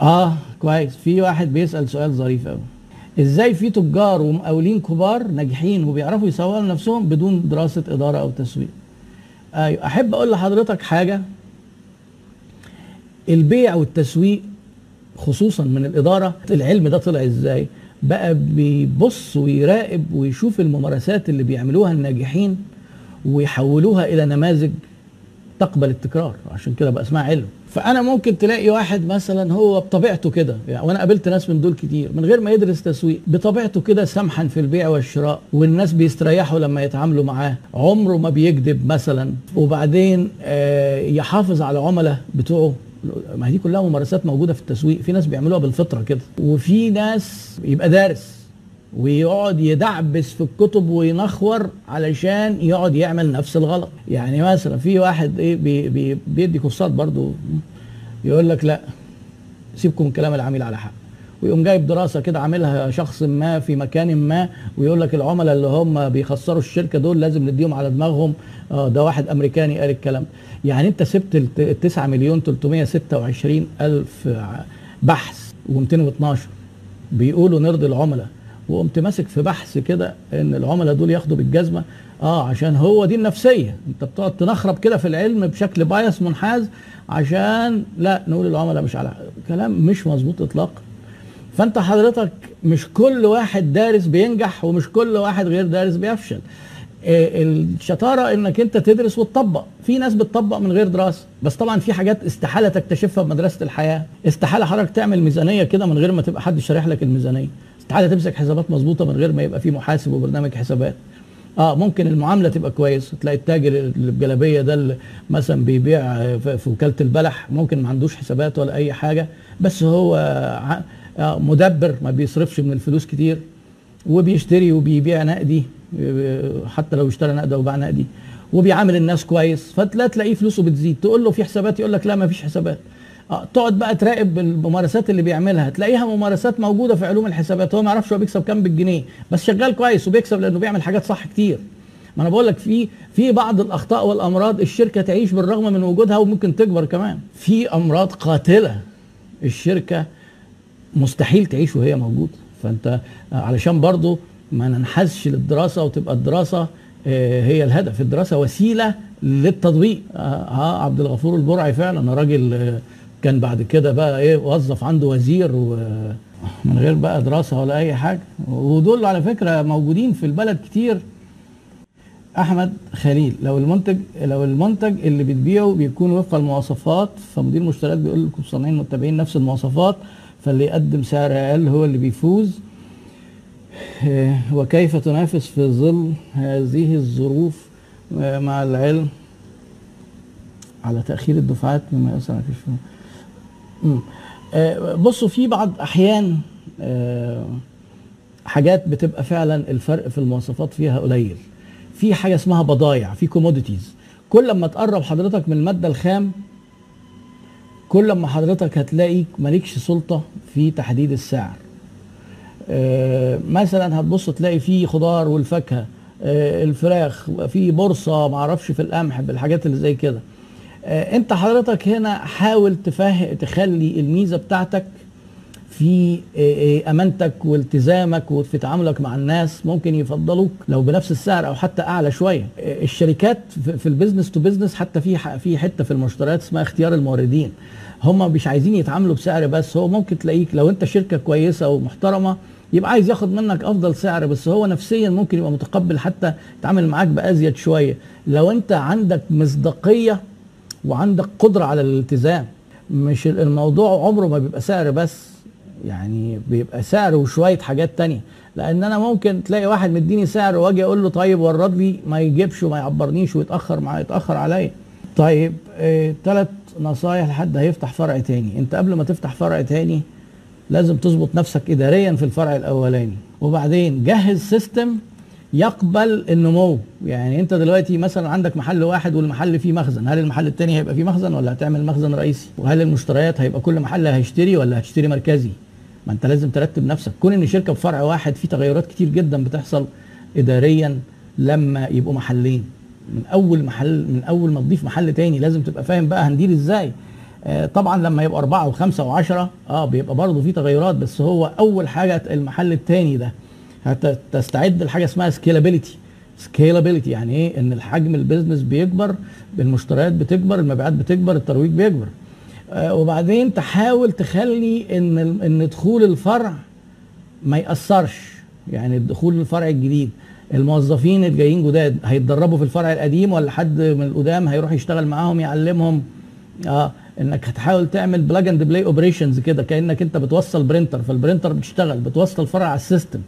آه كويس. في واحد بيسأل سؤال ظريف قوي إزاي في تجار ومقاولين كبار ناجحين وبيعرفوا يسوقوا لنفسهم بدون دراسة إدارة أو تسويق؟ أيوه. أحب أقول لحضرتك حاجة. البيع والتسويق خصوصا من الإدارة العلم ده طلع إزاي؟ بقى بيبص ويراقب ويشوف الممارسات اللي بيعملوها الناجحين ويحولوها إلى نماذج تقبل التكرار عشان كده بقى اسمها علم. فأنا ممكن تلاقي واحد مثلا هو بطبيعته كده يعني وأنا قابلت ناس من دول كتير من غير ما يدرس تسويق بطبيعته كده سمحا في البيع والشراء والناس بيستريحوا لما يتعاملوا معاه. عمره ما بيكذب مثلا وبعدين آه يحافظ على العملاء بتوعه. ما هي دي كلها ممارسات موجودة في التسويق في ناس بيعملوها بالفطرة كده. وفي ناس يبقى دارس. ويقعد يدعبس في الكتب وينخور علشان يقعد يعمل نفس الغلط. يعني مثلا في واحد إيه بي بي بيدي كورسات برضو يقول لك لا سيبكم كلام العميل على حق. ويقوم جايب دراسة كده عاملها شخص ما في مكان ما ويقول لك العملاء اللي هم بيخسروا الشركة دول لازم نديهم على دماغهم. آه ده واحد أمريكاني قال الكلام. يعني انت سبت ال 9 مليون 326 ألف بحث و212 بيقولوا نرضي العملاء. وقمت ماسك في بحث كده إن العملاء دول ياخدوا بالجزمة. آه عشان هو دي النفسية. أنت بتقعد تنخرب كده في العلم بشكل بايس منحاز عشان لا نقول العملاء مش على كلام مش مظبوط اطلاقا فأنت حضرتك مش كل واحد دارس بينجح ومش كل واحد غير دارس بيفشل. الشطارة إنك أنت تدرس وتطبق. في ناس بتطبق من غير دراسة. بس طبعا في حاجات استحالة تكتشفها بمدرسه الحياة. استحالة حضرتك تعمل ميزانية كده من غير ما تبقى حد شارح لك الميزانية. استحاله تمسك حسابات مظبوطة من غير ما يبقى في محاسب وبرنامج حسابات. آه ممكن المعاملة تبقى كويس تلاقي التاجر اللي بجلابيه ده اللي مثلا بيبيع في وكالة البلح ممكن ما عندوش حسابات ولا أي حاجة بس هو مدبر ما بيصرفش من الفلوس كتير وبيشتري وبيبيع نقدي حتى لو اشترى نقد أو باع نقدي وبيعامل الناس كويس فتلا تلاقيه فلوسه بتزيد. تقول له في حسابات يقول لك لا ما فيش حسابات. تقعد بقى تراقب الممارسات اللي بيعملها. تلاقيها ممارسات موجودة في علوم الحسابات. هو ما يعرفش هو بيكسب كام بالجنيه بس شغال كويس وبيكسب لأنه بيعمل حاجات صح كتير. ما أنا بقول لك في في بعض الأخطاء والأمراض الشركة تعيش بالرغم من وجودها وممكن تكبر كمان. في أمراض قاتلة الشركة مستحيل تعيش وهي موجوده فأنت علشان برضو ما ننحازش للدراسة وتبقى الدراسة هي الهدف. الدراسة وسيلة للتطبيق. آه عبد الغفور البرعي فعلا راجل كان بعد كده بقى إيه وظف عنده وزير ومن غير بقى دراسة ولا أي حاجة. ودول على فكرة موجودين في البلد كتير. أحمد خليل لو المنتج لو المنتج اللي بتبيعه بيكون وفق المواصفات فمدير المشتريات بيقول لكم صانعين متبعين نفس المواصفات فاللي يقدم سعر أقل هو اللي بيفوز. وكيف تنافس في ظل هذه الظروف؟ مع العلم على تأخير الدفعات مما يؤثر على الشغل بصوا في بعض أحيان حاجات بتبقى فعلا الفرق في المواصفات فيها قليل. في حاجة اسمها بضايع في كوموديتيز كل ما تقرب حضرتك من المادة الخام كل ما حضرتك هتلاقي مالكش سلطة في تحديد السعر. آه مثلا هتبص تلاقي في خضار والفاكهة آه الفراخ في بورصة معرفش في القمح بالحاجات اللي زي كده. آه انت حضرتك هنا حاول تفهم تخلي الميزة بتاعتك في أمانتك والتزامك وفي تعاملك مع الناس ممكن يفضلوك لو بنفس السعر أو حتى أعلى شوية. الشركات في ال business to business حتى في في حتة في المشتريات اسمها اختيار الموردين. هم مش عايزين يتعاملوا بسعر بس هو ممكن تلاقيك لو انت شركة كويسة ومحترمة يبقى عايز ياخد منك أفضل سعر بس هو نفسيا ممكن يبقى متقبل حتى يتعامل معاك بأزيد شوية. لو انت عندك مصداقية وعندك قدرة على الالتزام. مش الموضوع عمره ما بيبقى سعر بس يعني بيبقى سعر وشوية حاجات تانية. لأن أنا ممكن تلاقي واحد مديني سعر وأجي أقول له طيب ورد لي ما يجيبش وما يعبرنيش ويتأخر معايا يتأخر عليا. طيب ثلاث آه نصايح لحد هيفتح فرع تاني. أنت قبل ما تفتح فرع تاني لازم تظبط نفسك اداريا في الفرع الأولاني. وبعدين جهز سيستم يقبل النمو. يعني انت دلوقتي مثلا عندك محل واحد والمحل فيه مخزن هل المحل التاني هيبقى فيه مخزن ولا هتعمل مخزن رئيسي؟ وهل المشتريات هيبقى كل محل هيشتري ولا هتشتري مركزي؟ ما انت لازم ترتب نفسك. كون ان شركة بفرع واحد في تغيرات كتير جدا بتحصل اداريا لما يبقوا محلين. من أول محل من أول ما تضيف محل تاني لازم تبقى فاهم بقى هندير إزاي. آه، طبعا لما يبقى أربعة وخمسة وعشرة آه بيبقى برضه في تغيرات بس هو أول حاجة المحل التاني ده هتستعد لحاجة اسمها scalability scalability يعني إيه؟ إن الحجم ال business بيكبر المشتريات بتكبر المبيعات بتكبر الترويج بيكبر. آه وبعدين تحاول تخلي إن إن دخول الفرع ما يأثرش. يعني دخول الفرع الجديد الموظفين الجايين جداد هيتدربوا في الفرع القديم ولا حد من القدام هيروح يشتغل معاهم يعلمهم؟ آه إنك هتحاول تعمل plug and play operations كده كأنك أنت بتوصل printer فال printer بتشتغل بتوصل فرع على ال system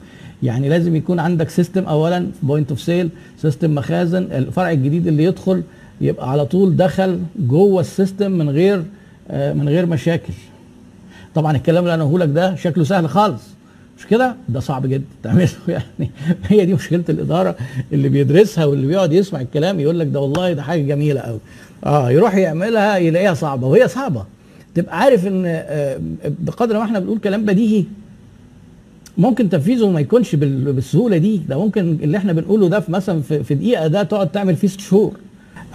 يعني لازم يكون عندك system اولا point of sale system مخازن الفرع الجديد اللي يدخل يبقى على طول دخل جوه ال system من غير آه من غير مشاكل. طبعا الكلام اللي أنا هقوله لك ده شكله سهل خالص. مش كده؟ ده صعب جدا تعمله يعني. هي دي مشكلة الإدارة اللي بيدرسها واللي بيقعد يسمع الكلام يقول لك ده والله ده حاجة جميلة قوي آه يروح يعملها يلاقيها صعبة وهي صعبة. تبقى عارف إن آه بقدر ما إحنا بنقول كلام بديهي. ممكن تنفيذه ما يكونش بالسهولة دي. ده ممكن اللي إحنا بنقوله ده في مثلا في, دقيقة ده تقعد تعمل فيه ست شهور.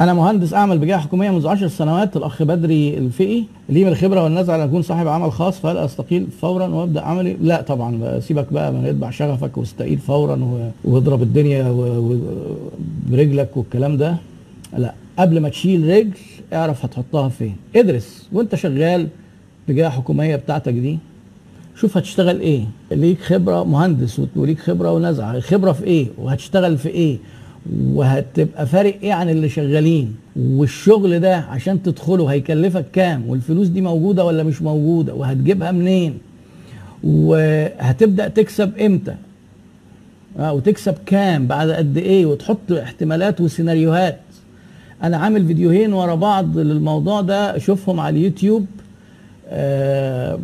أنا مهندس أعمل بجهه حكومية منذ 10 سنوات الأخ بدري الفقي لي من الخبرة والنزعه أن أكون صاحب عمل خاص فهل أستقيل فورا وأبدأ عملي. لا طبعا سيبك بقى من يتبع شغفك واستقيل فورا واضرب الدنيا برجلك والكلام ده. لا قبل ما تشيل رجل اعرف هتحطها فين. ادرس وأنت شغال بجهه حكومية بتاعتك دي. شوف هتشتغل إيه. ليك خبرة مهندس وليك خبرة ونزعة. خبرة في إيه؟ وهتشتغل في إيه؟ وهتبقى فارق إيه عن اللي شغالين؟ والشغل ده عشان تدخله هيكلفك كام؟ والفلوس دي موجودة ولا مش موجودة؟ وهتجيبها منين؟ وهتبدأ تكسب إمتى؟ آه وتكسب كام؟ بعد قد إيه؟ وتحط احتمالات وسيناريوهات. أنا عامل فيديوهين ورا بعض للموضوع ده. شوفهم على اليوتيوب. آه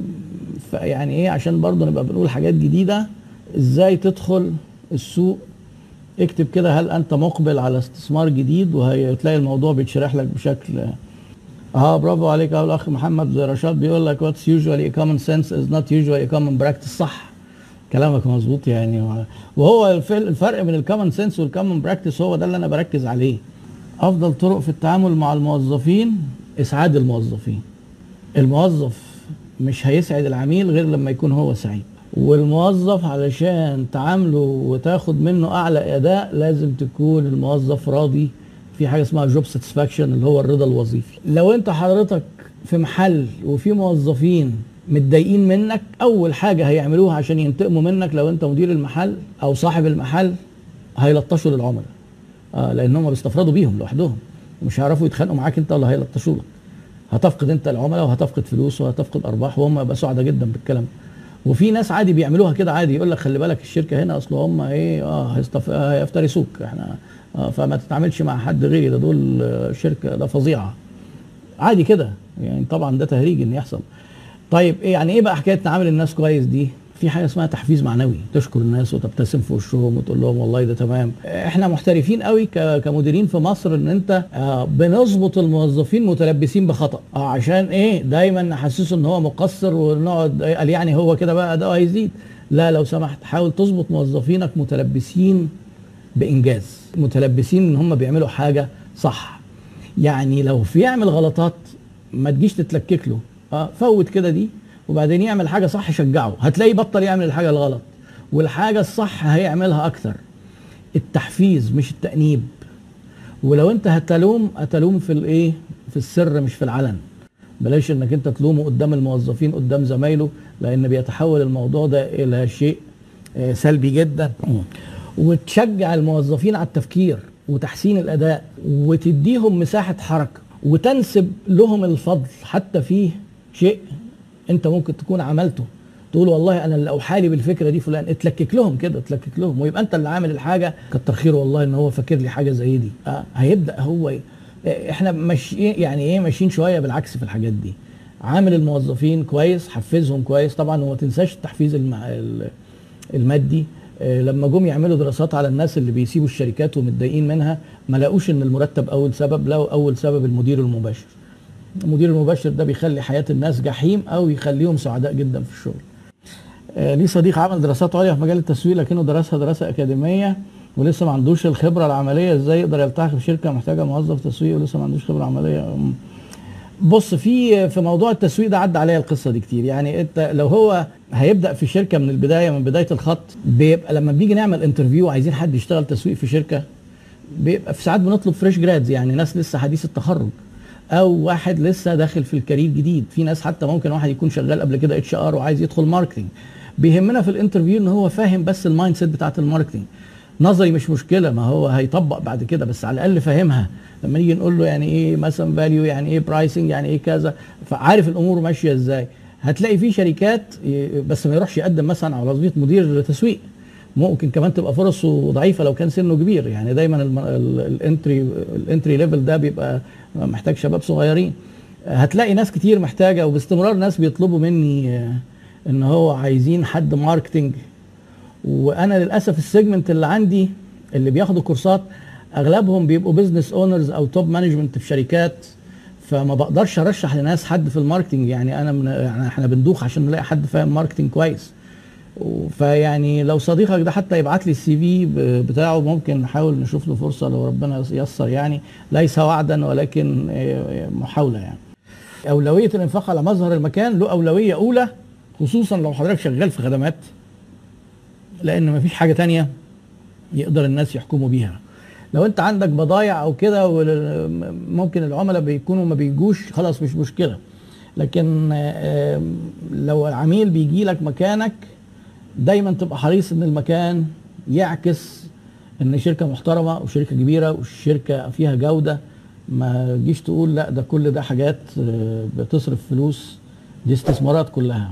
يعني إيه عشان برضه نبقى بنقول حاجات جديدة إزاي تدخل السوق؟ اكتب كده هل أنت مقبل على استثمار جديد؟ وهتلاقي الموضوع بيتشرح لك بشكل آه برافو عليك أهو الأخ محمد رشاد بيقول لك what's usually common sense is not usually common practice صح. كلامك مظبوط يعني. وهو الفرق بين ال common sense وال common practice هو ده اللي أنا بركز عليه. أفضل طرق في التعامل مع الموظفين إسعاد الموظفين. الموظف مش هيسعد العميل غير لما يكون هو سعيد. والموظف علشان تعامله وتاخد منه أعلى أداء لازم تكون الموظف راضي. في حاجة اسمها جوب ساتسفاكشن اللي هو الرضا الوظيفي. لو أنت حضرتك في محل وفي موظفين متضايقين منك أول حاجة هيعملوها عشان ينتقموا منك لو أنت مدير المحل أو صاحب المحل هيلطشوا للعملاء. آه لأن هم بيستفردوا بيهم لوحدهم مش هيعرفوا يتخانقوا معاك أنت ولا هيلطشوا لك هتفقد انت العملاء وهتفقد فلوس وهتفقد أرباح وهم يبقى سعداء جدا بالكلام. وفي ناس عادي بيعملوها كده عادي يقول لك خلي بالك الشركة هنا أصل هم إيه آه هيستف... هيفترسوك. إحنا آه فما تتعاملش مع حد غيري ده دول شركة ده فظيعة. عادي كده يعني طبعا ده تهريج إن يحصل. طيب إيه يعني إيه بقى حكاية نعامل الناس كويس دي؟ في حاجة اسمها تحفيز معنوي. تشكر الناس وتبتسم في وشهم وتقول لهم والله ده تمام. إحنا محترفين قوي كمديرين في مصر ان انت آه بنظبط الموظفين متلبسين بخطأ. آه عشان إيه؟ دايما نحسسه ان هو مقصر ونقعد قال يعني هو كده بقى اداؤه هيزيد لا لو سمحت حاول تظبط موظفينك متلبسين بإنجاز. متلبسين ان هم بيعملوا حاجة صح. يعني لو في يعمل غلطات ما تجيش تتلكك له. آه فوت كده دي. وبعدين يعمل حاجة صح شجعه هتلاقيه بطل يعمل الحاجة الغلط. والحاجة الصح هيعملها أكتر. التحفيز مش التأنيب. ولو أنت هتلوم هتلوم في الإيه؟ في السر مش في العلن. بلاش إنك أنت تلومه قدام الموظفين قدام زمايله لأن بيتحول الموضوع ده إلى شيء سلبي جدا. وتشجع الموظفين على التفكير وتحسين الأداء وتديهم مساحة حركة وتنسب لهم الفضل حتى فيه شيء انت ممكن تكون عملته. تقول والله أنا اللي اوحالي بالفكرة دي فلان اتلكك لهم كده اتلكك لهم. ويبقى انت اللي عامل الحاجة. كتر خيره والله ان هو فاكر لي حاجة زي دي. آه هيبدأ هو ي... إحنا ماشيين يعني إيه ماشيين شوية بالعكس في الحاجات دي. عامل الموظفين كويس حفزهم كويس. طبعا وما تنساش التحفيز. المادي. لما جم يعملوا دراسات على الناس اللي بيسيبوا الشركات ومتضايقين منها ما لقوش إن المرتب أول سبب لقوا أول سبب المدير المباشر. المدير المباشر ده بيخلي حياة الناس جحيم أو يخليهم سعداء جدا في الشغل. آه ليه صديق عمل دراسات عليا في مجال التسويق لكنه درسها دراسة أكاديمية ولسه ما عندوش الخبرة العملية إزاي يقدر يلتحق بشركه محتاجة موظف تسويق ولسه ما عندوش خبرة عملية. بص في في موضوع التسويق ده عدى عليا القصة دي كتير. يعني أنت لو هو هيبدأ في شركة من البداية من بداية الخط بيبقى لما بيجي نعمل interview عايزين حد يشتغل تسويق في شركة بيبقى في ساعات بنطلب fresh grads يعني ناس لسه حديث التخرج. أو واحد لسه داخل في ال career جديد. في ناس حتى ممكن واحد يكون شغال قبل كده HR وعايز يدخل marketing بيهمنا في ال interview إن هو فاهم بس ال mindset بتاعت ال marketing نظري مش مشكلة ما هو هيطبق بعد كده بس على الأقل فاهمها. لما نيجي نقول له يعني إيه مثلا value يعني إيه pricing يعني إيه كذا فعارف الأمور ماشية إزاي. هتلاقي في شركات بس ما يروحش يقدم مثلا على وظيفة مدير تسويق ممكن كمان تبقى فرصه ضعيفة لو كان سنه كبير. يعني دايما ال entry ال entry level ده بيبقى محتاج شباب صغيرين. هتلاقي ناس كتير محتاجة وباستمرار ناس بيطلبوا مني إن هو عايزين حد marketing وأنا للأسف ال segment اللي عندي اللي بياخدوا كورسات أغلبهم بيبقوا business owners أو top management في شركات. فما بقدرش أرشح لناس حد في ال marketing يعني أنا من يعني إحنا بندوخ عشان نلاقي حد فاهم marketing كويس. فيعني لو صديقك ده حتى يبعت لي ال CV بتاعه ممكن نحاول نشوف له فرصة لو ربنا ييسر يعني ليس وعدا ولكن محاولة يعني. أولوية الإنفاق على مظهر المكان له أولوية أولى خصوصا لو حضرتك شغال في خدمات لأن مفيش حاجة تانية يقدر الناس يحكموا بيها. لو أنت عندك بضايع أو كده ممكن العملاء بيكونوا ما بيجوش خلاص مش مشكلة. لكن لو العميل بيجي لك مكانك دايما تبقى حريص إن المكان يعكس إن شركة محترمة وشركة كبيرة والشركة فيها جودة. ما تجيش تقول لا ده كل ده حاجات بتصرف فلوس دي استثمارات كلها.